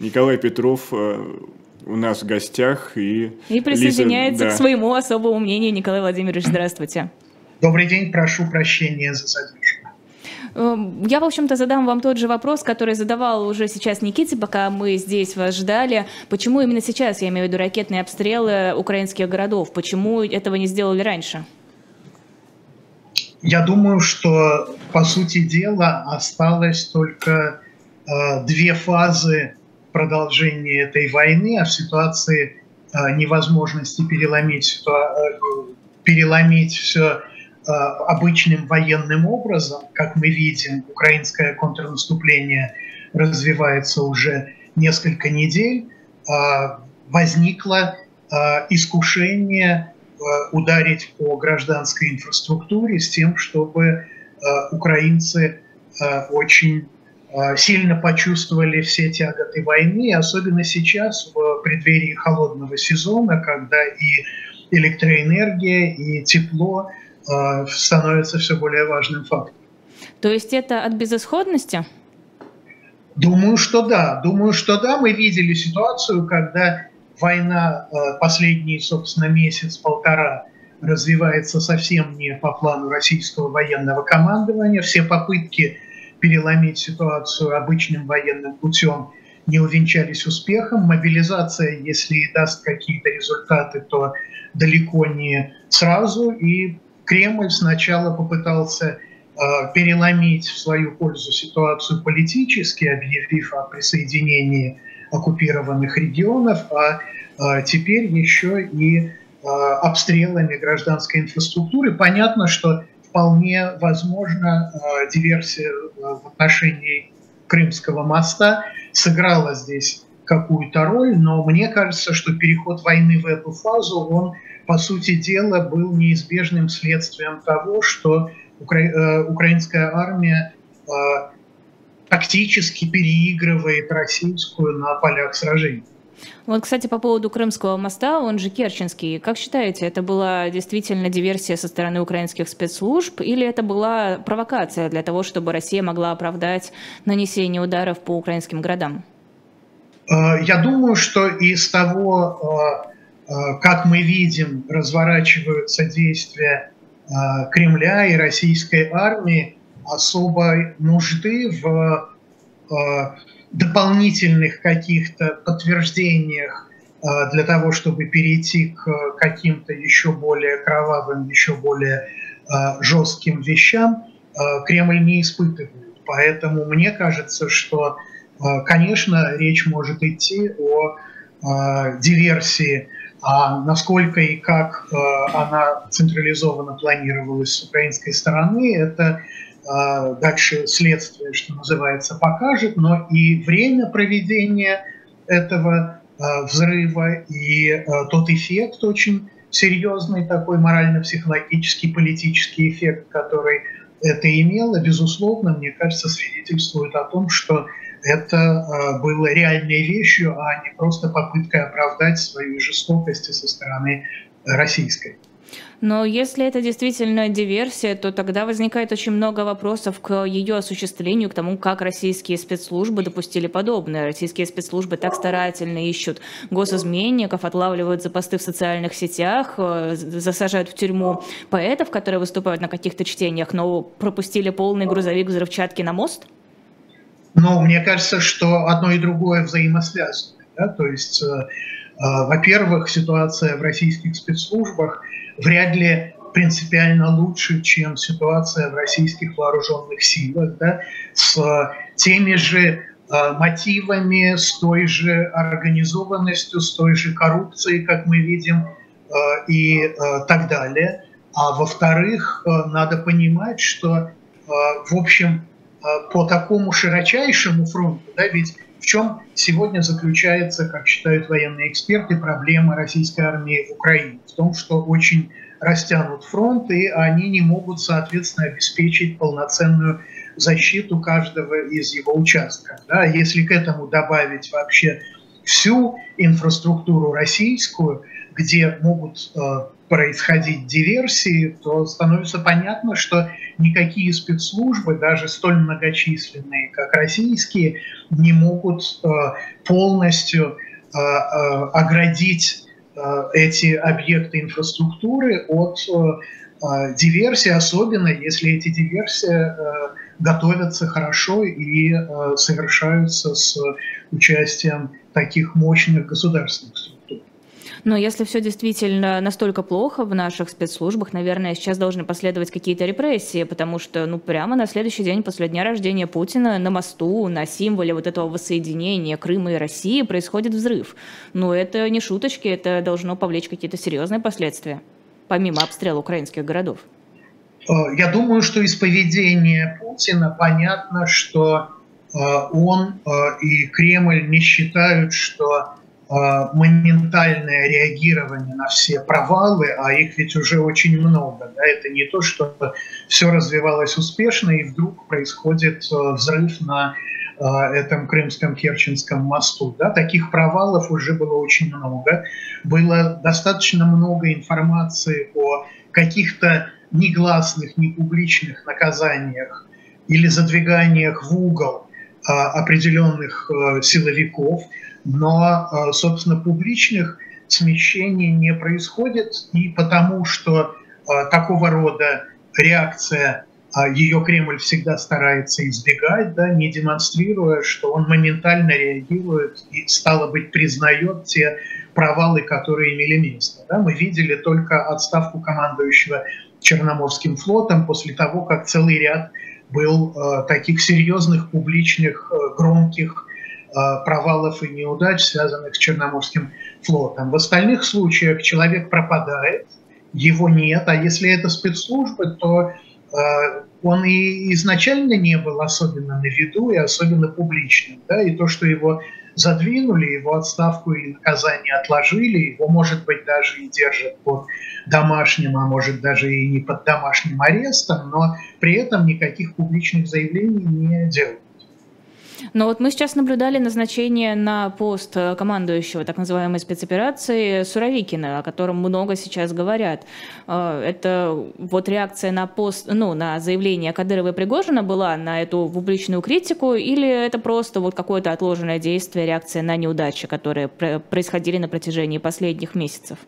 Николай Петров у нас в гостях. И, и присоединяется Лиза, да. к своему особому мнению. Николай Владимирович, здравствуйте. Добрый день, прошу прощения за задержку. Эм, я, в общем-то, задам вам тот же вопрос, который задавал уже сейчас Никите, пока мы здесь вас ждали. Почему именно сейчас, я имею в виду ракетные обстрелы украинских городов? Почему этого не сделали раньше? Я думаю, что, по сути дела, осталось только э, две фазы продолжения этой войны, а в ситуации э, невозможности переломить, э, переломить все Э, обычным военным образом. Как мы видим, украинское контрнаступление развивается уже несколько недель. Э, возникло искушение ударить по гражданской инфраструктуре с тем, чтобы украинцы очень сильно почувствовали все тяготы войны, особенно сейчас в преддверии холодного сезона, когда и электроэнергия, и тепло а, становится все более важным фактором. То есть это от безысходности? Думаю, что да. Думаю, что да. Мы видели ситуацию, когда война а, последний, собственно, месяц-полтора развивается совсем не по плану российского военного командования. Все попытки переломить ситуацию обычным военным путем не увенчались успехом. Мобилизация, если и даст какие-то результаты, то далеко не сразу. И Кремль сначала попытался э, переломить в свою пользу ситуацию политически, объявив о присоединении оккупированных регионов, а э, теперь еще и э, обстрелами гражданской инфраструктуры. Понятно, что вполне возможно диверсия в отношении Крымского моста сыграла здесь какую-то роль, но мне кажется, что переход войны в эту фазу, он по сути дела, был неизбежным следствием того, что укра... Э, украинская армия э, тактически переигрывает российскую на полях сражений. Вот, кстати, по поводу Крымского моста, он же Керченский. Как считаете, это была действительно диверсия со стороны украинских спецслужб или это была провокация для того, чтобы Россия могла оправдать нанесение ударов по украинским городам? Э, я думаю, что из того Э, как мы видим, разворачиваются действия э, Кремля и российской армии, особой нужды в э, дополнительных каких-то подтверждениях для того, чтобы перейти к каким-то еще более кровавым, еще более жестким вещам, Кремль не испытывает. Поэтому мне кажется, что, конечно, речь может идти о диверсии а насколько и как э, она централизованно планировалась с украинской стороны, это э, дальше следствие, что называется, покажет, но и время проведения этого э, взрыва и тот эффект очень серьезный такой морально-психологический, политический эффект, который это имело, безусловно, мне кажется, свидетельствует о том, что это было реальной вещью, а не просто попыткой оправдать свою жестокость со стороны российской. Но если это действительно диверсия, то тогда возникает очень много вопросов к ее осуществлению, к тому, как российские спецслужбы допустили подобное. Российские спецслужбы так старательно ищут госизменников, отлавливают за посты в социальных сетях, э, засажают в тюрьму поэтов, которые выступают на каких-то чтениях, но пропустили полный грузовик взрывчатки на мост? Но мне кажется, что одно и другое взаимосвязано. Да? То есть, э, во-первых, ситуация в российских спецслужбах вряд ли принципиально лучше, чем ситуация в российских вооруженных силах, да? с теми же э, мотивами, с той же организованностью, с той же коррупцией, как мы видим, э, и э, так далее. А во-вторых, э, надо понимать, что, э, в общем, Э, по такому широчайшему фронту, да, ведь в чем сегодня заключается, как считают военные эксперты, проблема российской армии в Украине? В том, что очень растянут фронт, и они не могут, соответственно, обеспечить полноценную защиту каждого из его участков. Да? Если к этому добавить вообще всю инфраструктуру российскую, где могут э, происходить диверсии, то становится понятно, что никакие спецслужбы, даже столь многочисленные, как российские, не могут э, полностью э, э, оградить эти объекты инфраструктуры от диверсии, особенно если эти диверсии готовятся хорошо и совершаются с участием таких мощных государственных структур. Но если все действительно настолько плохо в наших спецслужбах, наверное, сейчас должны последовать какие-то репрессии, потому что, ну, прямо на следующий день после дня рождения Путина на мосту, на символе вот этого воссоединения Крыма и России происходит взрыв. Но это не шуточки, это должно повлечь какие-то серьезные последствия, помимо обстрела украинских городов. Э, я думаю, что из поведения Путина понятно, что э, он э, и Кремль не считают, что моментальное реагирование на все провалы, а их ведь уже очень много. Да? Это не то, что все развивалось успешно, и вдруг происходит э, взрыв на э, этом Крымском Керченском мосту. Да? Таких провалов уже было очень много. Было достаточно много информации о каких-то негласных, непубличных наказаниях или задвиганиях в угол а, определенных э, силовиков – но, э, собственно, публичных смещений не происходит, и потому что э, такого рода реакция э, ее Кремль всегда старается избегать, да, не демонстрируя, что он моментально реагирует и, стало быть, признает те провалы, которые имели место. Да. Мы видели только отставку командующего Черноморским флотом после того, как целый ряд был э, таких серьезных, публичных, э, громких провалов и неудач, связанных с Черноморским флотом. В остальных случаях человек пропадает, его нет, а если это спецслужбы, то э, он и изначально не был особенно на виду и особенно публичным. Да? И то, что его задвинули, его отставку и наказание отложили, его, может быть, даже и держат под домашним, а может даже и не под домашним арестом, но при этом никаких публичных заявлений не делают. Но вот мы сейчас наблюдали назначение на пост командующего так называемой спецоперации Суровикина, о котором много сейчас говорят. Э, это вот реакция на пост, ну, на заявление Кадырова и Пригожина была на эту публичную критику, или это просто вот какое-то отложенное действие, реакция на неудачи, которые происходили на протяжении последних месяцев?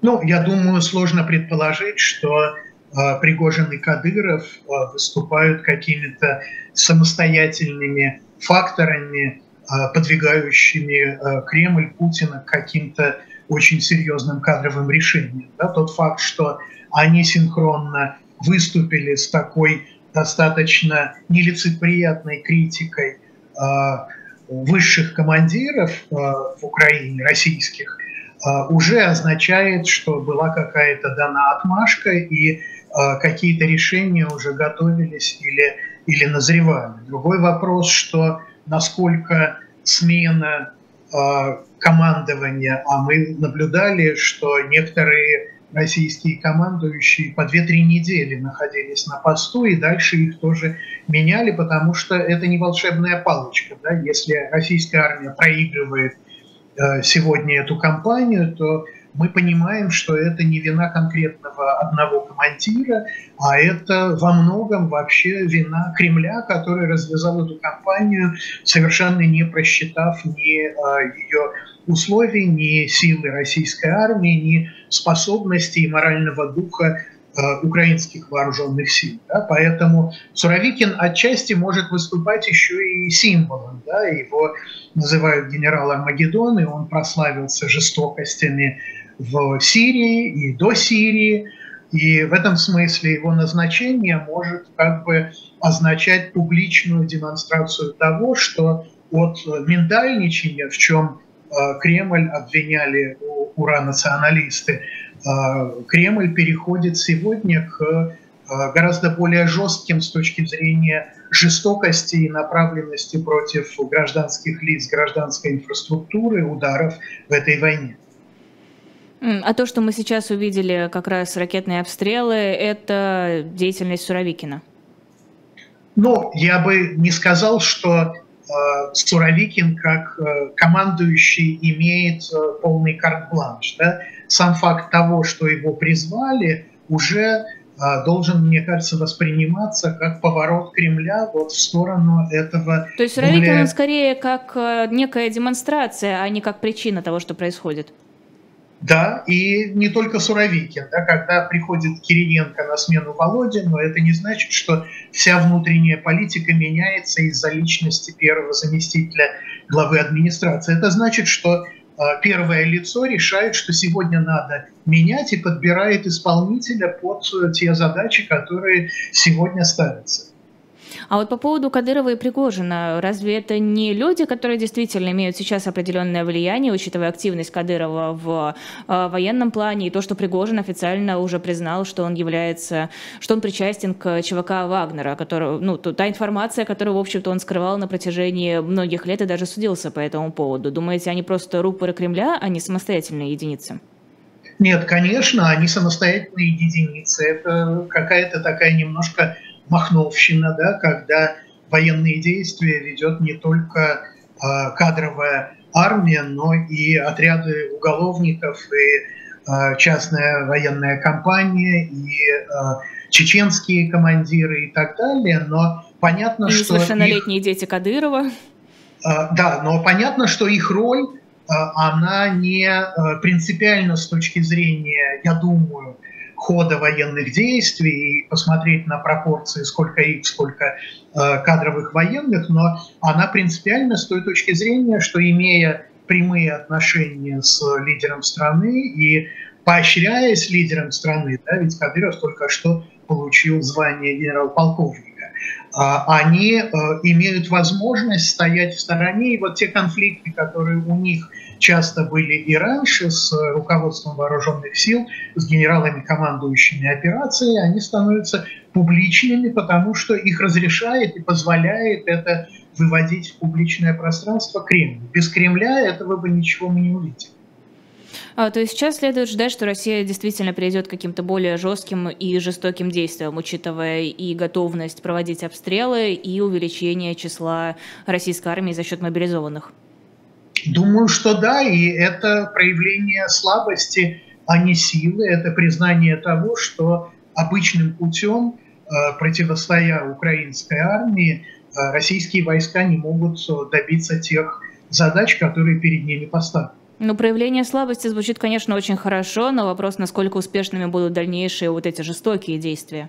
Ну, я думаю, сложно предположить, что э, Пригожин и Кадыров э, выступают какими-то самостоятельными факторами, а, подвигающими а, Кремль, Путина к каким-то очень серьезным кадровым решениям. Да, тот факт, что они синхронно выступили с такой достаточно нелицеприятной критикой э, высших командиров в Украине, российских, уже означает, что была какая-то дана отмашка и какие-то решения уже готовились или или назревали. Другой вопрос, что насколько смена э, командования, а мы наблюдали, что некоторые российские командующие по 2-3 недели находились на посту, и дальше их тоже меняли, потому что это не волшебная палочка. Да? Если российская армия проигрывает э, сегодня эту кампанию, то мы понимаем, что это не вина конкретного одного командира, а это во многом вообще вина Кремля, который развязал эту кампанию, совершенно не просчитав ни а, ее условий, ни силы российской армии, ни способностей и морального духа а, украинских вооруженных сил. Да? Поэтому Суровикин отчасти может выступать еще и символом. Да? Его называют генерал Армагеддон, и он прославился жестокостями в Сирии и до Сирии. И в этом смысле его назначение может как бы означать публичную демонстрацию того, что от миндальничания, в чем э, Кремль обвиняли ура националисты, э, Кремль переходит сегодня к э, гораздо более жестким с точки зрения жестокости и направленности против гражданских лиц, гражданской инфраструктуры, ударов в этой войне. А то, что мы сейчас увидели, как раз ракетные обстрелы, это деятельность Суровикина? Ну, я бы не сказал, что Суровикин как командующий имеет полный карт-бланш. Да? Сам факт того, что его призвали, уже а, должен, мне кажется, восприниматься как поворот Кремля вот в сторону этого... То есть Суровикин более... скорее как э, некая демонстрация, а не как причина того, что происходит? Да, и не только Суровикин. Да, когда приходит Кириенко на смену Володину, это не значит, что вся внутренняя политика меняется из-за личности первого заместителя главы администрации. Это значит, что а, первое лицо решает, что сегодня надо менять и подбирает исполнителя под те задачи, которые сегодня ставятся. А вот по поводу Кадырова и Пригожина, разве это не люди, которые действительно имеют сейчас определенное влияние, учитывая активность Кадырова в э, военном плане и то, что Пригожин официально уже признал, что он является, что он причастен к ЧВК Вагнера, который, ну, та информация, которую, в общем-то, он скрывал на протяжении многих лет и даже судился по этому поводу. Думаете, они просто рупоры Кремля, а не самостоятельные единицы? Нет, конечно, они самостоятельные единицы. Это какая-то такая немножко махновщина, да, когда военные действия ведет не только э, кадровая армия, но и отряды уголовников, и э, частная военная компания, и э, чеченские командиры и так далее. Но понятно, и что... Несовершеннолетние их, дети Кадырова. Да, но понятно, что их роль, она не э, принципиальна с точки зрения, я думаю, хода военных действий и посмотреть на пропорции, сколько их, сколько э, кадровых военных, но она принципиальна с той точки зрения, что имея прямые отношения с лидером страны и поощряясь лидером страны, да, ведь Кадыров только что получил звание генерал-полковника, они э, имеют возможность стоять в стороне, и вот те конфликты, которые у них часто были и раньше с руководством вооруженных сил, с генералами, командующими операцией, они становятся публичными, потому что их разрешает и позволяет это выводить в публичное пространство Кремль. Без Кремля этого бы ничего мы не увидели. А, то есть сейчас следует ждать, что Россия действительно перейдет к каким-то более жестким и жестоким действиям, учитывая и готовность проводить обстрелы, и увеличение числа российской армии за счет мобилизованных. Думаю, что да, и это проявление слабости, а не силы, это признание того, что обычным путем, э, противостоя украинской армии, э, российские войска не могут добиться тех задач, которые перед ними поставлены. Ну, проявление слабости звучит, конечно, очень хорошо, но вопрос, насколько успешными будут дальнейшие вот эти жестокие действия.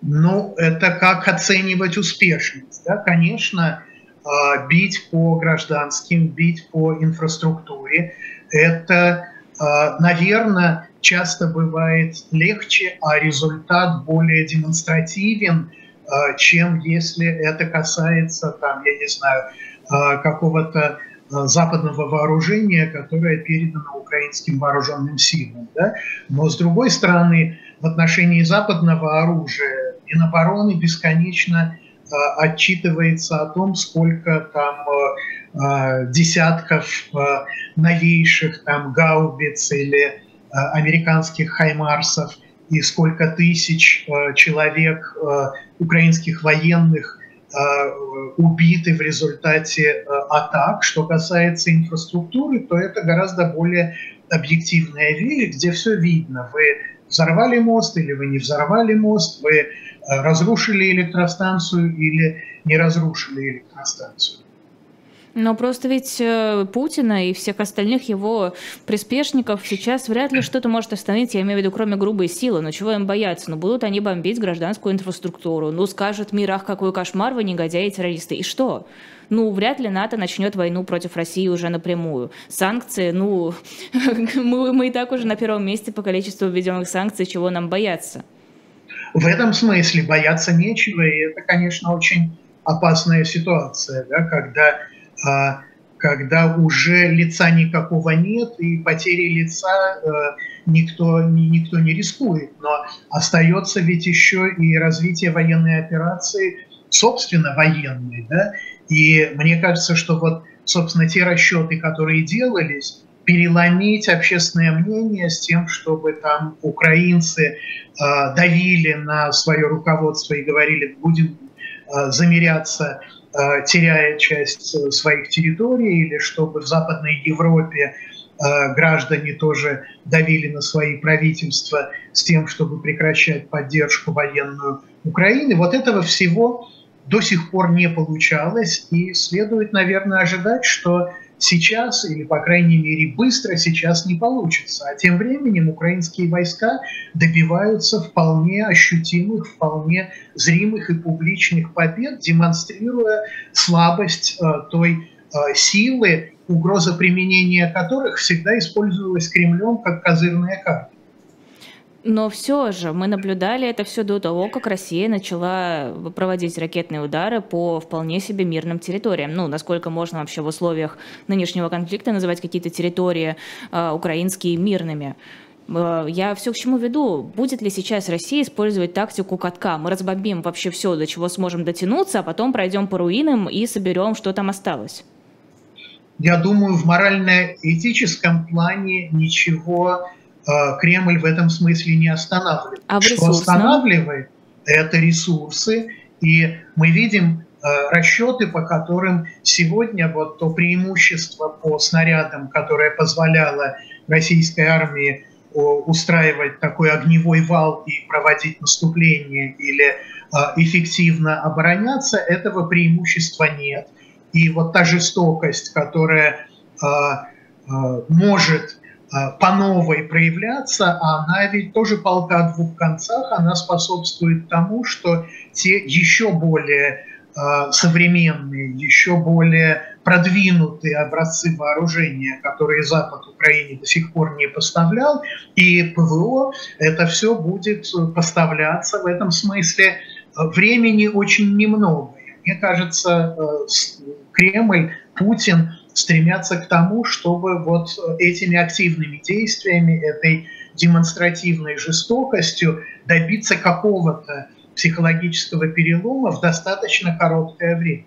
Ну, это как оценивать успешность. Да? Конечно, а, бить по гражданским, бить по инфраструктуре. Это, а, наверное, часто бывает легче, а результат более демонстративен, а, чем если это касается, там, я не знаю, какого-то западного вооружения, которое передано украинским вооруженным силам. Да? Но с другой стороны, в отношении западного оружия Минобороны бесконечно Э, отчитывается о том, сколько там э, э, десятков новейших там гаубиц или американских хаймарсов и сколько тысяч человек украинских военных убиты в результате атак. Что касается инфраструктуры, то это гораздо более объективная вещь, где все видно. Вы взорвали мост или вы не взорвали мост, вы Э, разрушили электростанцию или не разрушили электростанцию. Но просто ведь э, Путина и всех остальных его приспешников сейчас вряд ли что-то может остановить, я имею в виду, кроме грубой силы. Но чего им бояться? Ну, будут они бомбить гражданскую инфраструктуру. Ну, скажет мир, ах, какой кошмар, вы негодяи террористы. И что? Ну, вряд ли НАТО начнет войну против России уже напрямую. Санкции, ну, мы, мы и так уже на первом месте по количеству введенных санкций, чего нам бояться. В этом смысле бояться нечего, и это, конечно, очень опасная ситуация, да, когда, когда уже лица никакого нет, и потери лица а, никто, никто не рискует. Но остается ведь еще и развитие военной операции, собственно, военной. Да? И мне кажется, что вот, собственно, те расчеты, которые делались, переломить общественное мнение с тем, чтобы там украинцы э, давили на свое руководство и говорили, будем э, замеряться теряя часть своих территорий, или чтобы в Западной Европе граждане тоже давили на свои правительства с тем, чтобы прекращать поддержку военную Украины. Вот этого всего до сих пор не получалось, и следует, наверное, ожидать, что сейчас, или, по крайней мере, быстро сейчас не получится. А тем временем украинские войска добиваются вполне ощутимых, вполне зримых и публичных побед, демонстрируя слабость э, той э, силы, угроза применения которых всегда использовалась Кремлем как козырная карта. Но все же мы наблюдали это все до того, как Россия начала проводить ракетные удары по вполне себе мирным территориям. Ну, насколько можно вообще в условиях нынешнего конфликта называть какие-то территории э, украинские мирными. Э, я все к чему веду. Будет ли сейчас Россия использовать тактику катка? Мы разбомбим вообще все, до чего сможем дотянуться, а потом пройдем по руинам и соберем, что там осталось. Я думаю, в морально-этическом плане ничего Кремль в этом смысле не останавливает. А Что останавливает, это ресурсы. И мы видим э, расчеты, по которым сегодня вот то преимущество по снарядам, которое позволяло российской армии устраивать такой огневой вал и проводить наступление или э, эффективно обороняться, этого преимущества нет. И вот та жестокость, которая может Э, по новой проявляться, а она ведь тоже полка о двух концах, она способствует тому, что те еще более э, современные, еще более продвинутые образцы вооружения, которые Запад Украине до сих пор не поставлял, и ПВО, это все будет поставляться в этом смысле. Времени очень немного. Мне кажется, э, Кремль, Путин стремятся к тому, чтобы вот этими активными действиями, этой демонстративной жестокостью добиться какого-то психологического перелома в достаточно короткое время.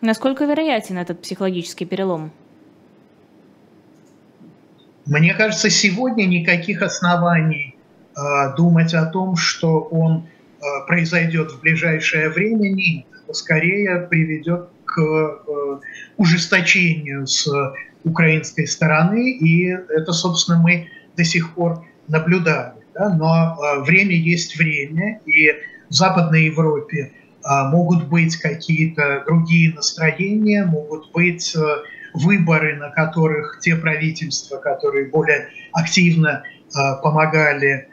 Насколько вероятен этот психологический перелом? Мне кажется, сегодня никаких оснований э, думать о том, что он э, произойдет в ближайшее время, нет. Скорее приведет к э, ужесточению с украинской стороны, и это, собственно, мы до сих пор наблюдали. Да? Но э, время есть время, и в Западной Европе э, могут быть какие-то другие настроения, могут быть выборы, на которых те правительства, которые более активно помогали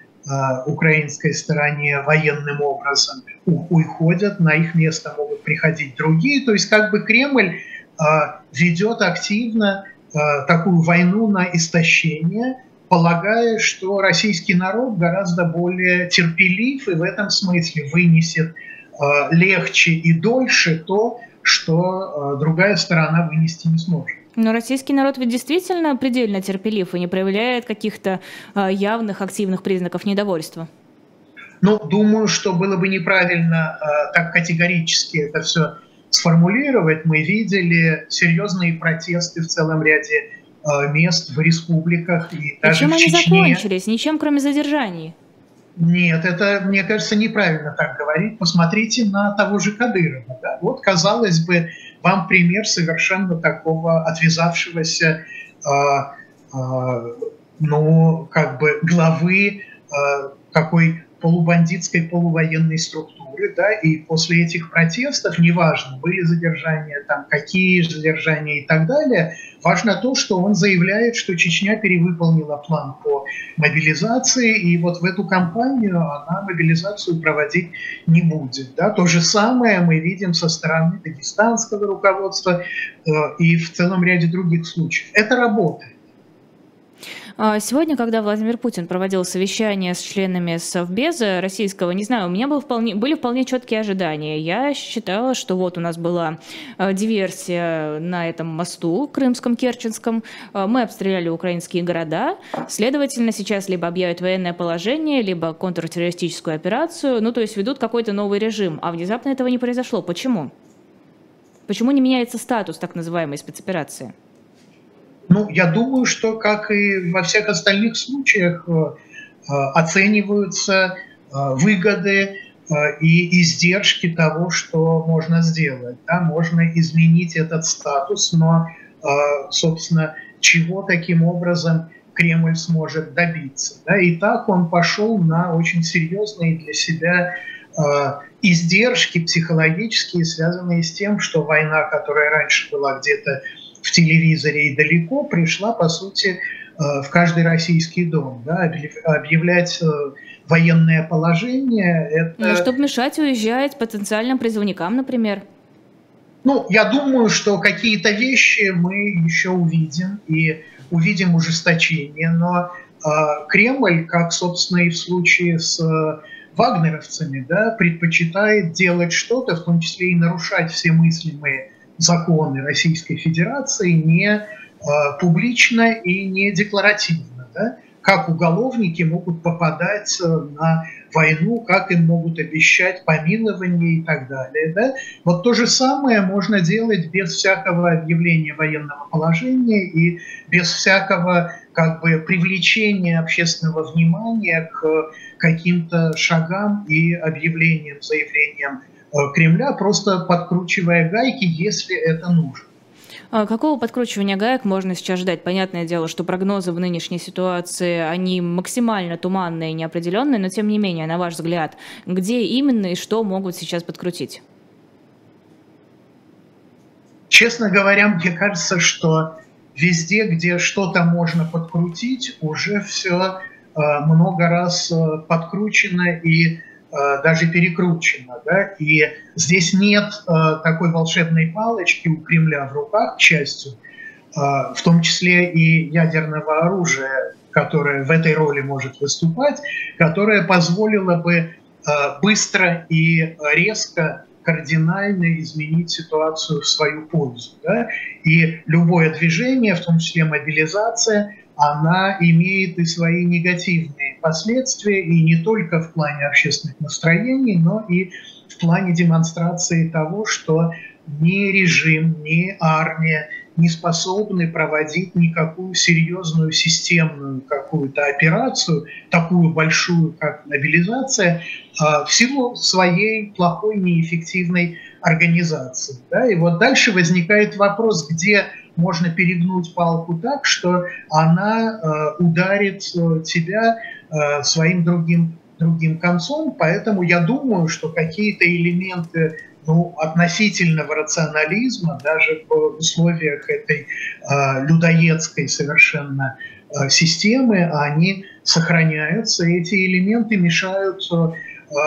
украинской стороне военным образом уходят, на их место могут приходить другие. То есть как бы Кремль э, ведет активно э, такую войну на истощение, полагая, что российский народ гораздо более терпелив и в этом смысле вынесет легче и дольше то, что другая сторона вынести не сможет. Но российский народ ведь действительно предельно терпелив и не проявляет каких-то а, явных активных признаков недовольства. Ну, думаю, что было бы неправильно э, так категорически это все сформулировать. Мы видели серьезные протесты в целом ряде э, мест в республиках и даже чем в они закончились? Ничем, кроме задержаний. Нет, это, мне кажется, неправильно так говорить. Посмотрите на того же Кадырова. Да? Вот, казалось бы, вам пример совершенно такого отвязавшегося, э, э, ну, как бы главы э, какой полубандитской, полувоенной структуры, да, и после этих протестов, неважно, были задержания, там, какие задержания и так далее, важно то, что он заявляет, что Чечня перевыполнила план по мобилизации, и вот в эту кампанию она мобилизацию проводить не будет. Да. То же самое мы видим со стороны дагестанского руководства э, и в целом ряде других случаев. Это работает. А, сегодня, когда Владимир Путин проводил совещание с членами Совбеза российского, не знаю, у меня был вполне, были вполне четкие ожидания. Я считала, что вот у нас была а, диверсия на этом мосту крымском, керченском, а, мы обстреляли украинские города, следовательно, сейчас либо объявят военное положение, либо контртеррористическую операцию, ну то есть ведут какой-то новый режим, а внезапно этого не произошло. Почему? Почему не меняется статус так называемой спецоперации? Ну, я думаю, что, как и во всех остальных случаях, э, э, оцениваются э, выгоды и издержки того, что можно сделать. Да? Можно изменить этот статус, но, собственно, чего таким образом Кремль сможет добиться. Да? И так он пошел на очень серьезные для себя издержки психологические, связанные с тем, что война, которая раньше была где-то в телевизоре и далеко, пришла, по сути, э, в каждый российский дом. Да? Объявлять э, военное положение – это… Ну, чтобы мешать уезжать потенциальным призывникам, например. Ну, я думаю, что какие-то вещи мы еще увидим, и увидим ужесточение, но э, Кремль, как, собственно, и в случае с вагнеровцами, да, предпочитает делать что-то, в том числе и нарушать все мыслимые законы Российской Федерации не э, публично и не декларативно. Да? Как уголовники могут попадать э, на войну, как им могут обещать помилование и так далее. Да? Вот то же самое можно делать без всякого объявления военного положения и без всякого как бы привлечения общественного внимания к каким-то шагам и объявлениям, заявлениям э, Кремля, просто подкручивая гайки, если это нужно. А какого подкручивания гаек можно сейчас ждать? Понятное дело, что прогнозы в нынешней ситуации, они максимально туманные и неопределенные, но тем не менее, на ваш взгляд, где именно и что могут сейчас подкрутить? Честно говоря, мне кажется, что везде, где что-то можно подкрутить, уже все Э, много раз э, подкручено и э, даже перекручено. Да? И здесь нет такой волшебной палочки у Кремля в руках, к счастью, в том числе и ядерного оружия, которое в этой роли может выступать, которое позволило бы быстро и резко кардинально изменить ситуацию в свою пользу. Да? И любое движение, в том числе мобилизация, она имеет и свои негативные последствия, и не только в плане общественных настроений, но и в плане демонстрации того, что ни режим, ни армия не способны проводить никакую серьезную системную какую-то операцию, такую большую, как мобилизация, а, в силу своей плохой, неэффективной организации. Да? И вот дальше возникает вопрос, где можно перегнуть палку так, что она э, ударит э, тебя э, своим другим, другим концом. Поэтому я думаю, что какие-то элементы ну, относительного рационализма, даже в условиях этой людоедской совершенно системы, они сохраняются. Эти элементы мешают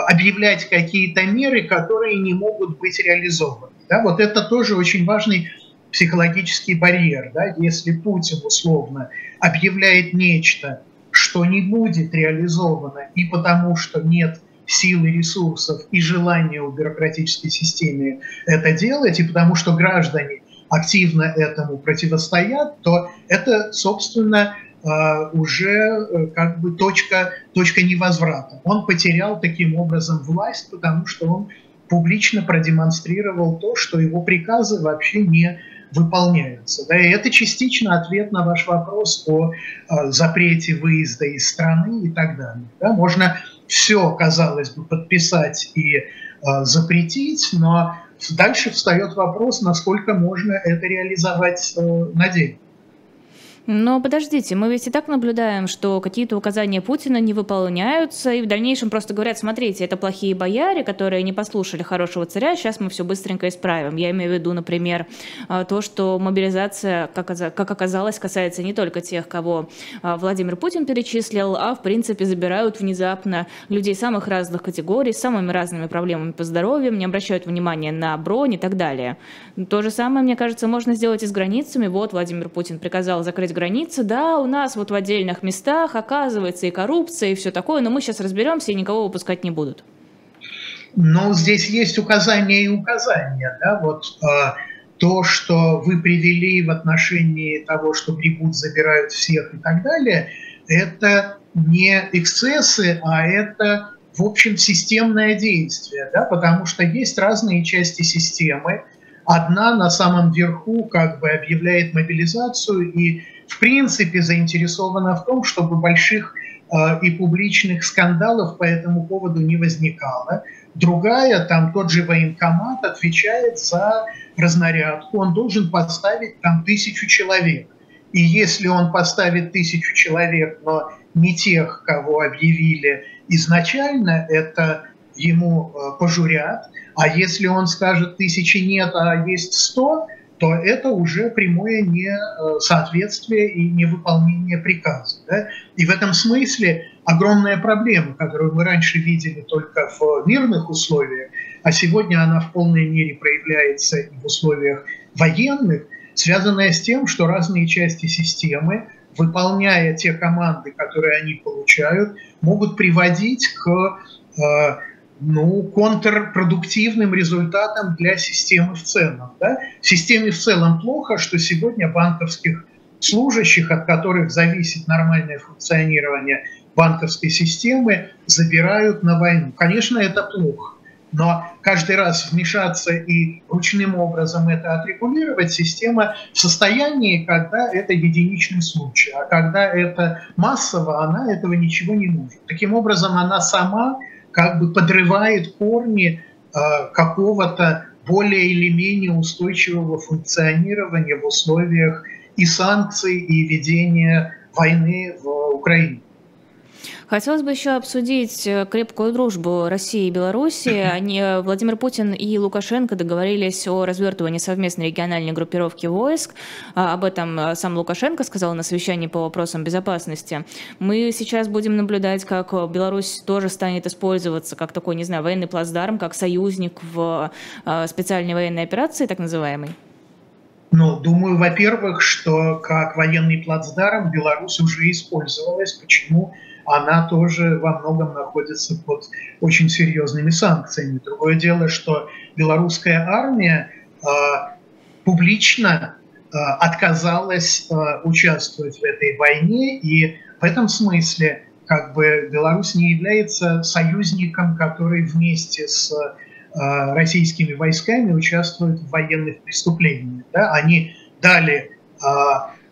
объявлять какие-то меры, которые не могут быть реализованы. Да, вот это тоже очень важный психологический барьер. Да? Если Путин условно объявляет нечто, что не будет реализовано и потому, что нет силы, ресурсов и желания у бюрократической системы это делать, и потому что граждане активно этому противостоят, то это, собственно, а, уже э, как бы точка, точка невозврата. Он потерял таким образом власть, потому что он публично продемонстрировал то, что его приказы вообще не выполняются. Да, и это частично ответ на ваш вопрос о э, запрете выезда из страны и так далее. Да, можно все, казалось бы, подписать и э, запретить, но дальше встает вопрос, насколько можно это реализовать э, на деле. Но подождите, мы ведь и так наблюдаем, что какие-то указания Путина не выполняются, и в дальнейшем просто говорят, смотрите, это плохие бояре, которые не послушали хорошего царя, сейчас мы все быстренько исправим. Я имею в виду, например, а, то, что мобилизация, как оказалось, касается не только тех, кого а, Владимир Путин перечислил, а в принципе забирают внезапно людей самых разных категорий, с самыми разными проблемами по здоровью, не обращают внимания на бронь и так далее. То же самое, мне кажется, можно сделать и с границами. Вот Владимир Путин приказал закрыть границы, да, у нас вот в отдельных местах оказывается и коррупция, и все такое, но мы сейчас разберемся и никого выпускать не будут. Ну, здесь есть указания и указания, да, вот э, то, что вы привели в отношении того, что грибут, забирают всех и так далее, это не эксцессы, а это, в общем, системное действие, да, потому что есть разные части системы, одна на самом верху как бы объявляет мобилизацию и в принципе заинтересована в том, чтобы больших и публичных скандалов по этому поводу не возникало. Другая, там тот же военкомат отвечает за разнарядку, он должен подставить там тысячу человек. И если он поставит тысячу человек, но не тех, кого объявили изначально, это ему э, пожурят. А если он скажет тысячи нет, а есть сто, то это уже прямое несоответствие и невыполнение приказа. Да? И в этом смысле огромная проблема, которую мы раньше видели только в мирных условиях, а сегодня она в полной мере проявляется и в условиях военных, связанная с тем, что разные части системы, выполняя те команды, которые они получают, могут приводить к э, ну, контрпродуктивным результатам для системы в целом. Да? Системе в целом плохо, что сегодня банковских служащих, от которых зависит нормальное функционирование банковской системы, забирают на войну. Конечно, это плохо. Но каждый раз вмешаться и ручным образом это отрегулировать, система в состоянии, когда это единичный случай. А когда это массово, она этого ничего не может. Таким образом, она сама как бы подрывает корни э, какого-то более или менее устойчивого функционирования в условиях и санкций, и ведения войны в Украине. Хотелось бы еще обсудить э, крепкую дружбу России и Беларуси. Они, э, Владимир Путин и Лукашенко договорились о развертывании совместной региональной группировки войск. А, об этом э, сам Лукашенко сказал на совещании по вопросам безопасности. Мы сейчас будем наблюдать, как Беларусь тоже станет использоваться как такой, не знаю, военный плацдарм, как союзник в специальной военной операции, так называемой. Ну, думаю, во-первых, что как военный плацдарм Беларусь уже использовалась. Почему? Она тоже во многом находится под очень серьезными санкциями. Другое дело, что белорусская армия э, публично э, отказалась э, участвовать в этой войне, и в этом смысле как бы Беларусь не является союзником, который вместе с э, российскими войсками участвует в военных преступлениях. Да? Они дали э,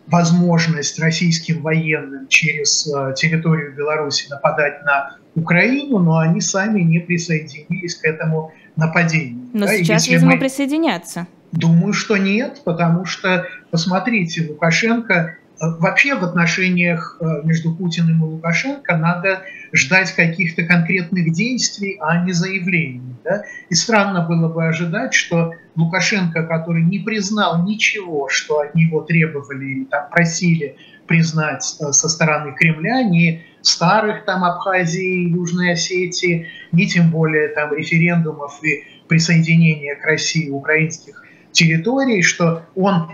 возможность российским военным через э, территорию Беларуси нападать на Украину, но они сами не присоединились к этому нападению. Но да? сейчас, Если видимо, мы... присоединятся. Думаю, что нет, потому что, посмотрите, Лукашенко Э, вообще в отношениях э, между Путиным и Лукашенко надо ждать каких-то конкретных действий, а не заявлений. Да? И странно было бы ожидать, что Лукашенко, который не признал ничего, что от него требовали или там, просили признать э, со стороны Кремля, ни старых там Абхазии, Южной Осетии, ни тем более там референдумов и присоединения к России украинских территорий, что он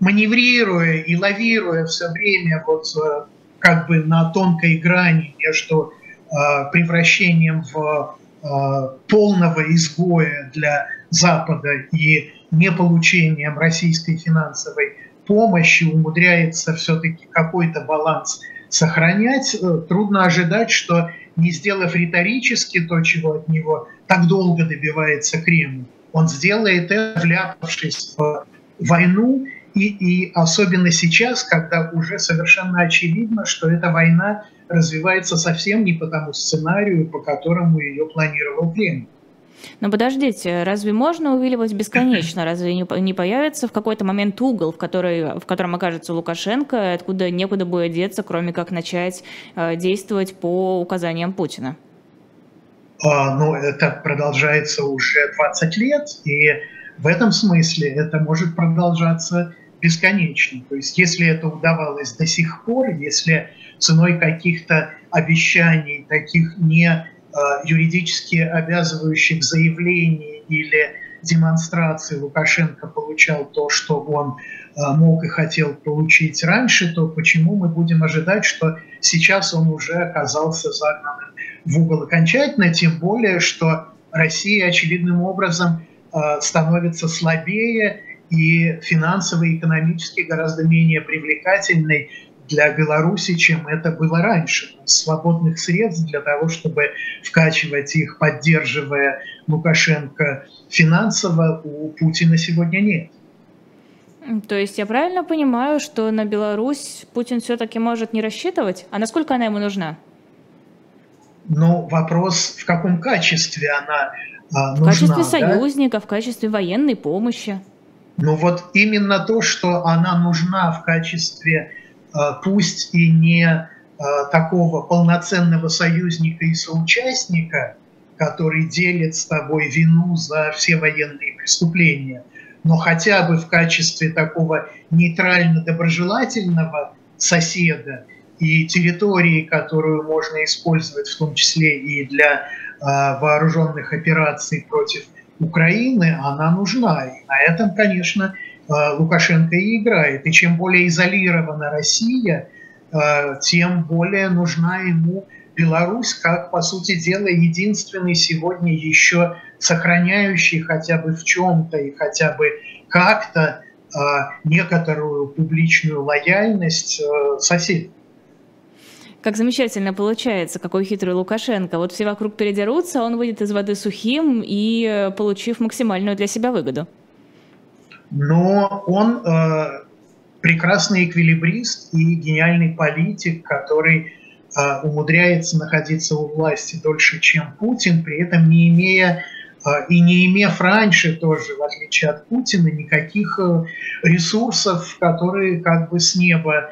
маневрируя и лавируя все время вот э, как бы на тонкой грани между э, превращением в э, полного изгоя для Запада и неполучением российской финансовой помощи умудряется все-таки какой-то баланс сохранять, трудно ожидать, что не сделав риторически то, чего от него так долго добивается Кремль, он сделает это, вляпавшись в войну и, и особенно сейчас, когда уже совершенно очевидно, что эта война развивается совсем не по тому сценарию, по которому ее планировал Кремль. Но подождите, разве можно увиливать бесконечно? Разве не появится в какой-то момент угол, в, который, в котором окажется Лукашенко, откуда некуда будет деться, кроме как начать э, действовать по указаниям Путина? А, ну, это продолжается уже 20 лет, и в этом смысле это может продолжаться бесконечно. То есть если это удавалось до сих пор, если ценой каких-то обещаний, таких не э, юридически обязывающих заявлений или демонстраций Лукашенко получал то, что он э, мог и хотел получить раньше, то почему мы будем ожидать, что сейчас он уже оказался загнанным в угол окончательно, тем более, что Россия очевидным образом э, становится слабее, и финансово и экономически гораздо менее привлекательной для Беларуси, чем это было раньше. Свободных средств для того, чтобы вкачивать их, поддерживая Лукашенко финансово, у Путина сегодня нет. То есть я правильно понимаю, что на Беларусь Путин все-таки может не рассчитывать? А насколько она ему нужна? Ну, вопрос, в каком качестве она а, нужна. В качестве союзника, да? в качестве военной помощи. Ну вот именно то, что она нужна в качестве, а, пусть и не а, такого полноценного союзника и соучастника, который делит с тобой вину за все военные преступления, но хотя бы в качестве такого нейтрально-доброжелательного соседа и территории, которую можно использовать в том числе и для э, вооруженных операций против Украины, она нужна. И на этом, конечно, э, Лукашенко и играет. И чем более изолирована Россия, э, тем более нужна ему Беларусь, как, по сути дела, единственный сегодня еще сохраняющий хотя бы в чем-то и хотя бы как-то э, некоторую публичную лояльность соседей. Как замечательно получается, какой хитрый Лукашенко. Вот все вокруг передерутся, он выйдет из воды сухим и э, получив максимальную для себя выгоду. Но он э, прекрасный эквилибрист и гениальный политик, который э, умудряется находиться у власти дольше, чем Путин, при этом не имея э, и не имев раньше тоже, в отличие от Путина, никаких э, ресурсов, которые как бы с неба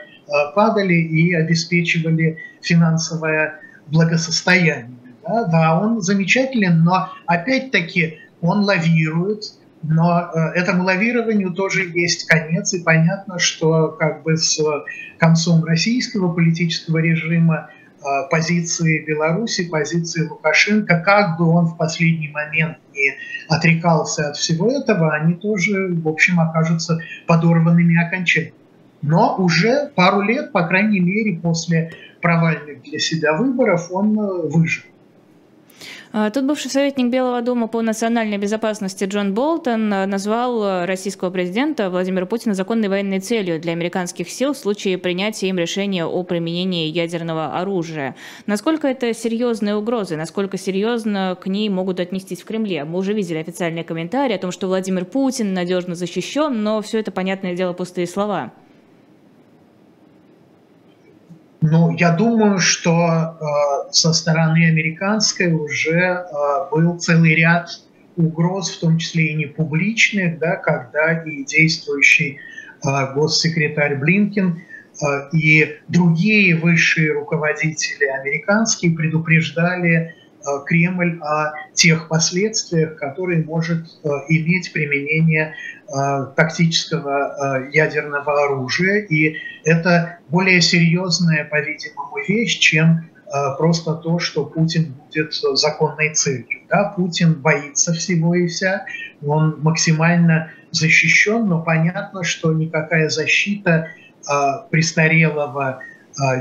падали и обеспечивали финансовое благосостояние. Да, да он замечателен, но опять-таки он лавирует, но э, этому лавированию тоже есть конец, и понятно, что как бы с концом российского политического режима э, позиции Беларуси, позиции Лукашенко, как бы он в последний момент не отрекался от всего этого, они тоже, в общем, окажутся подорванными окончательно но уже пару лет, по крайней мере, после провальных для себя выборов, он э, выжил. А, тут бывший советник Белого дома по национальной безопасности Джон Болтон э, назвал э, российского президента Владимира Путина законной военной целью для американских сил в случае принятия им решения о применении ядерного оружия. Насколько это серьезные угрозы, насколько серьезно к ней могут отнестись в Кремле? Мы уже видели официальные комментарии о том, что Владимир Путин надежно защищен, но все это, понятное дело, пустые слова. Ну, я думаю, что э, со стороны американской уже э, был целый ряд угроз, в том числе и не публичных, да, когда и действующий э, госсекретарь Блинкин э, и другие высшие руководители американские предупреждали Э, Кремль о тех последствиях, которые может э, иметь применение тактического ядерного оружия. И это более серьезная, по-видимому, вещь, чем просто то, что Путин будет законной целью. Да, Путин боится всего и вся, он максимально защищен, но понятно, что никакая защита престарелого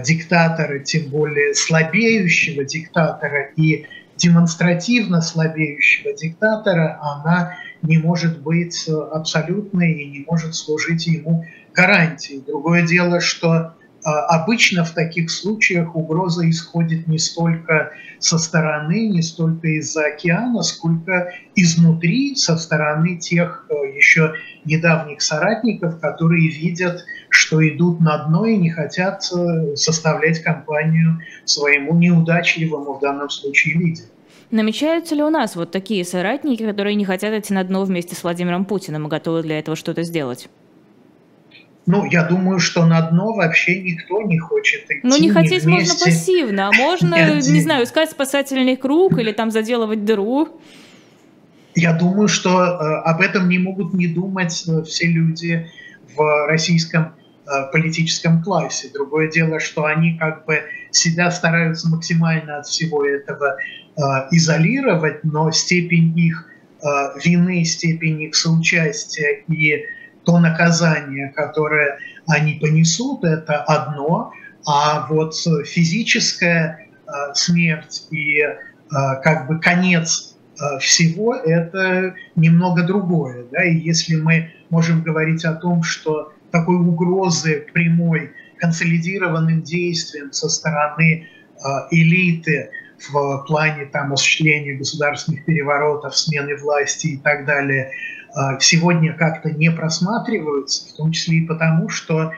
диктатора, тем более слабеющего диктатора и демонстративно слабеющего диктатора, она не может быть абсолютной и не может служить ему гарантией. Другое дело, что обычно в таких случаях угроза исходит не столько со стороны, не столько из-за океана, сколько изнутри, со стороны тех э, еще недавних соратников, которые видят, что идут на дно и не хотят э, составлять компанию своему неудачливому в данном случае лидеру. Намечаются ли у нас вот такие соратники, которые не хотят идти на дно вместе с Владимиром Путиным и готовы для этого что-то сделать? Ну, я думаю, что на дно вообще никто не хочет идти. Ну, не хотеть вместе. можно пассивно, а можно, не знаю, искать спасательный круг или там заделывать дыру. Я думаю, что э, об этом не могут не думать э, все люди в российском э, политическом классе. Другое дело, что они как бы себя стараются максимально от всего этого э, изолировать, но степень их э, вины, степень их соучастия и то наказание, которое они понесут, это одно, а вот физическая э, смерть и э, как бы конец э, всего это немного другое. Да? И если мы можем говорить о том, что такой угрозы прямой консолидированным действием со стороны элиты в плане там осуществления государственных переворотов, смены власти и так далее – сегодня как-то не просматриваются, в том числе и потому, что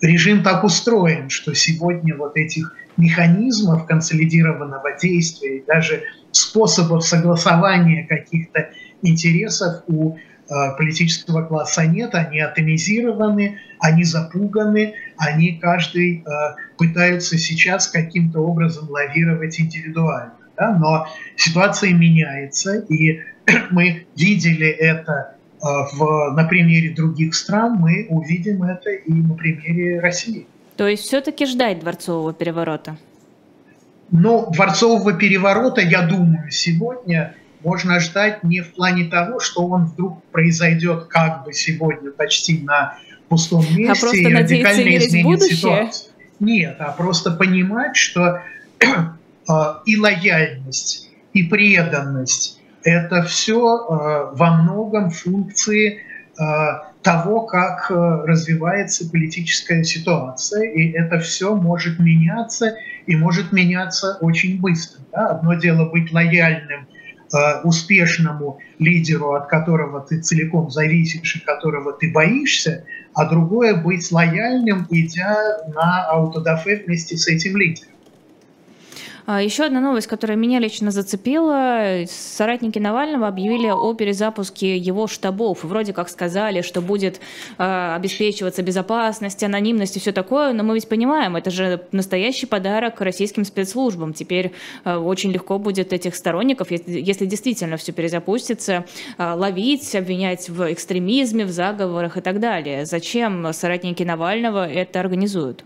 режим так устроен, что сегодня вот этих механизмов консолидированного действия и даже способов согласования каких-то интересов у э, политического класса нет, они атомизированы, они запуганы, они каждый э, пытаются сейчас каким-то образом лавировать индивидуально. Да? Но ситуация меняется, и мы видели это э, в, на примере других стран, мы увидим это и на примере России. То есть все-таки ждать дворцового переворота? Ну, дворцового переворота, я думаю, сегодня можно ждать не в плане того, что он вдруг произойдет как бы сегодня почти на пустом а месте а просто и радикально изменит ситуацию. Нет, а просто понимать, что э, и лояльность, и преданность – это все э, во многом функции э, того, как э, развивается политическая ситуация, и это все может меняться, и может меняться очень быстро. Да? Одно дело быть лояльным успешному лидеру, от которого ты целиком зависишь и которого ты боишься, а другое быть лояльным, идя на аутодафе вместе с этим лидером. А, Еще одна новость, которая меня лично зацепила. Соратники Навального объявили о перезапуске его штабов. Вроде как сказали, что будет э, обеспечиваться безопасность, анонимность и все такое. Но мы ведь понимаем, это же настоящий подарок российским спецслужбам. Теперь э, очень легко будет этих сторонников, если, действительно все перезапустится, ловить, обвинять в экстремизме, в заговорах и так далее. Зачем соратники Навального это организуют?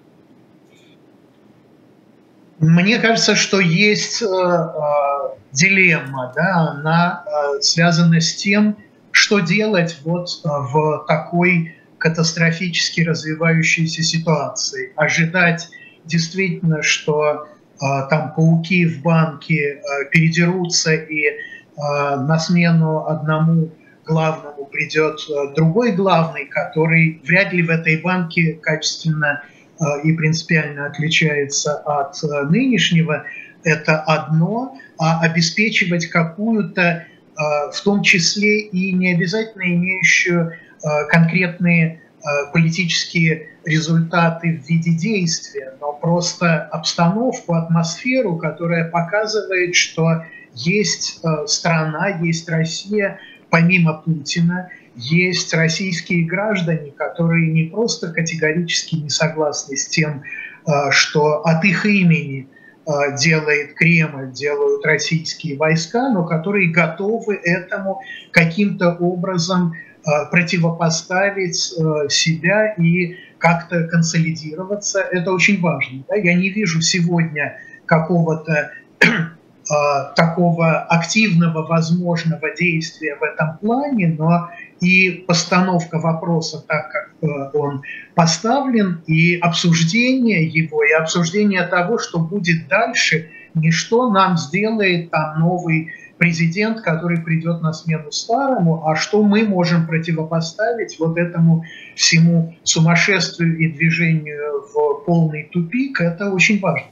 Мне кажется, что есть э, э, дилемма, да, она э, связана с тем, что делать вот в такой катастрофически развивающейся ситуации. Ожидать действительно, что там пауки в банке э, передерутся и на смену одному главному придет другой главный, который вряд ли в этой банке качественно и принципиально отличается от э, нынешнего, это одно, а обеспечивать какую-то, э, в том числе и не обязательно имеющую конкретные политические результаты в виде действия, но просто обстановку, атмосферу, которая показывает, что есть страна, есть Россия, помимо Путина, есть российские граждане, которые не просто категорически не согласны с тем, а, что от их имени а, делает Кремль, делают российские войска, но которые готовы этому каким-то образом а, противопоставить себя и как-то консолидироваться. Это очень важно. Я не вижу сегодня какого-то такого активного возможного действия в этом плане, но и постановка вопроса так, как э, он поставлен, и обсуждение его, и обсуждение того, что будет дальше, не что нам сделает там новый президент, который придет на смену старому, а что мы можем противопоставить вот этому всему сумасшествию и движению в полный тупик, это очень важно.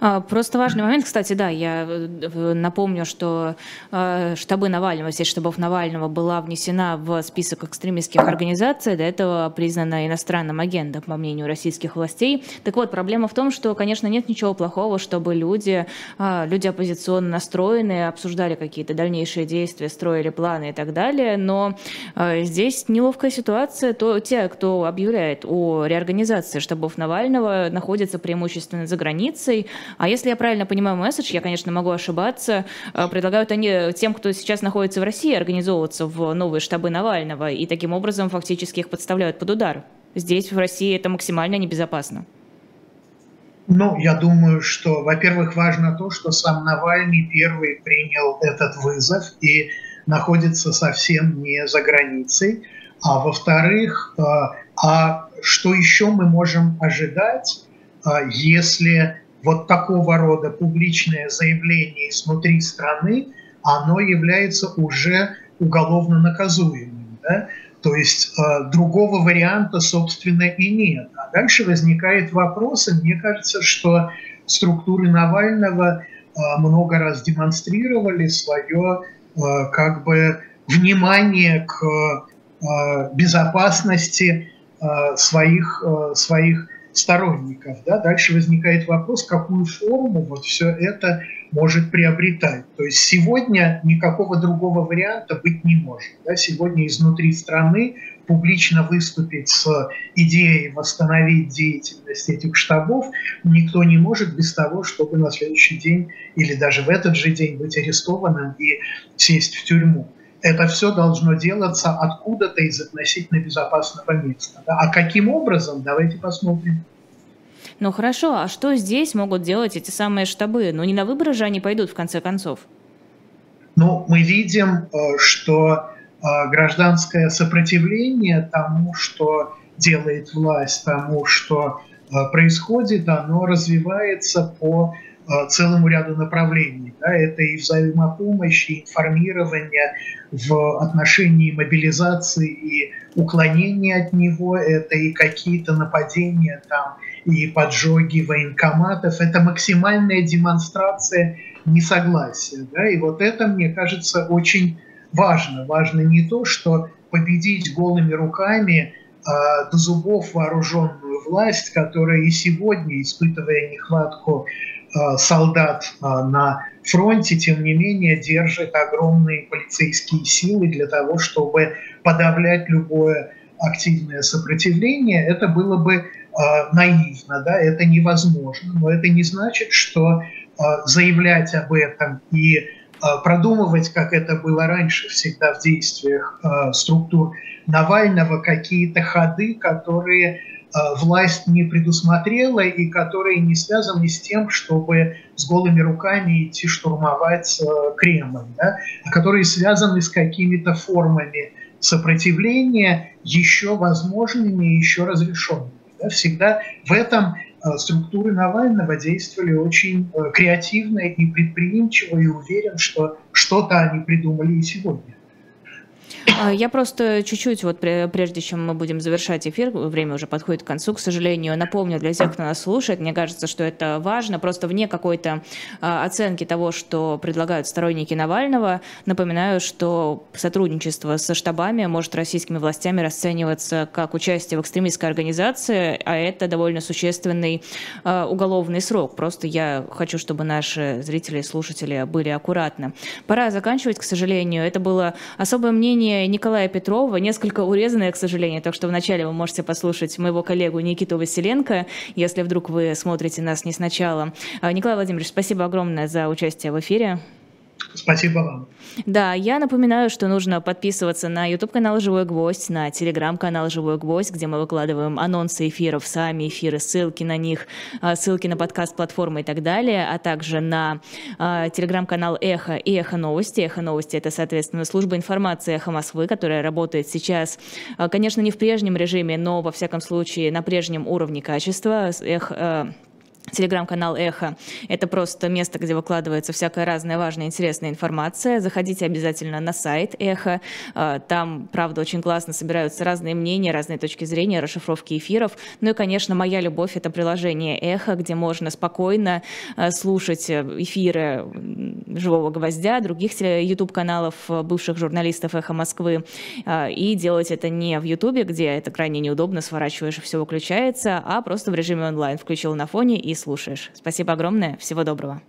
А, просто важный момент, кстати, да, я э, напомню, что э, штабы Навального, сеть штабов Навального была внесена в список экстремистских организаций, до этого признана иностранным агентом, по мнению российских властей. Так вот, проблема в том, что, конечно, нет ничего плохого, чтобы люди, а, люди оппозиционно настроенные обсуждали какие-то дальнейшие действия, строили планы и так далее, но э, здесь неловкая ситуация, то те, кто объявляет о реорганизации штабов Навального, находятся преимущественно за границей, а если я правильно понимаю месседж, я, конечно, могу ошибаться, э, предлагают они тем, кто сейчас находится в России, организовываться в новые штабы Навального, и таким образом фактически их подставляют под удар. Здесь, в России, это максимально небезопасно. Ну, я думаю, что, во-первых, важно то, что сам Навальный первый принял этот вызов и находится совсем не за границей. А во-вторых, э, а что еще мы можем ожидать, э, если вот такого рода публичное заявление внутри страны, оно является уже уголовно наказуемым. Да? То есть э, другого варианта, собственно, и нет. А дальше возникает вопрос, и мне кажется, что структуры Навального э, много раз демонстрировали свое э, как бы внимание к безопасности своих, своих сторонников. Да? Дальше возникает вопрос, какую форму вот все это может приобретать. То есть сегодня никакого другого варианта быть не может. Да? Сегодня изнутри страны публично выступить с идеей восстановить деятельность этих штабов никто не может без того, чтобы на следующий день или даже в этот же день быть арестованным и сесть в тюрьму. Это все должно делаться откуда-то из относительно безопасного места. Да? А каким образом, давайте посмотрим. Ну хорошо, а что здесь могут делать эти самые штабы? Ну не на выборы же они пойдут в конце концов. Ну, мы видим, э, что э, гражданское сопротивление тому, что делает власть, тому, что э, происходит, оно развивается по целому ряду направлений. Да, это и взаимопомощь, и информирование в отношении мобилизации и уклонения от него, это и какие-то нападения там, и поджоги военкоматов. Это максимальная демонстрация несогласия. Да? И вот это, мне кажется, очень важно. Важно не то, что победить голыми руками а, до зубов вооруженную власть, которая и сегодня, испытывая нехватку а, солдат а, на фронте, тем не менее, держит огромные полицейские силы для того, чтобы подавлять любое активное сопротивление, это было бы э, наивно, да, это невозможно. Но это не значит, что э, заявлять об этом и э, продумывать, как это было раньше всегда в действиях э, структур Навального, какие-то ходы, которые власть не предусмотрела и которые не связаны с тем, чтобы с голыми руками идти штурмовать э, Кремль, да, а которые связаны с какими-то формами сопротивления еще возможными, еще разрешенными. Да? Всегда в этом э, структуры Навального действовали очень э, креативно и предприимчиво, и уверен, что что-то они придумали и сегодня. А, я просто чуть-чуть, вот прежде чем мы будем завершать эфир, время уже подходит к концу, к сожалению, напомню для тех, кто нас слушает, мне кажется, что это важно, просто вне какой-то а, оценки того, что предлагают сторонники Навального, напоминаю, что сотрудничество со штабами может российскими властями расцениваться как участие в экстремистской организации, а это довольно существенный а, уголовный срок. Просто я хочу, чтобы наши зрители и слушатели были аккуратны. Пора заканчивать, к сожалению. Это было особое мнение Николая Петрова, несколько урезанное, к сожалению, так что вначале вы можете послушать моего коллегу Никиту Василенко, если вдруг вы смотрите нас не сначала. А, Николай Владимирович, спасибо огромное за участие в эфире. Спасибо вам. Да, я напоминаю, что нужно подписываться на YouTube-канал «Живой гвоздь», на телеграм-канал «Живой гвоздь», где мы выкладываем анонсы эфиров, сами эфиры, ссылки на них, а, ссылки на подкаст-платформы и так далее, а также на телеграм-канал «Эхо» и «Эхо новости». «Эхо новости» — это, соответственно, служба информации «Эхо Москвы», которая работает сейчас, а, конечно, не в прежнем режиме, но, во всяком случае, на прежнем уровне качества. Эхо Телеграм-канал «Эхо» — это просто место, где выкладывается всякая разная важная, интересная информация. Заходите обязательно на сайт «Эхо». А, там, правда, очень классно собираются разные мнения, разные точки зрения, расшифровки эфиров. Ну и, конечно, моя любовь — это приложение «Эхо», где можно спокойно а, слушать эфиры «Живого гвоздя», других YouTube-каналов бывших журналистов «Эхо Москвы». А, и делать это не в YouTube, где это крайне неудобно, сворачиваешь и все выключается, а просто в режиме онлайн. Включил на фоне и слушаешь. Спасибо огромное. Всего доброго.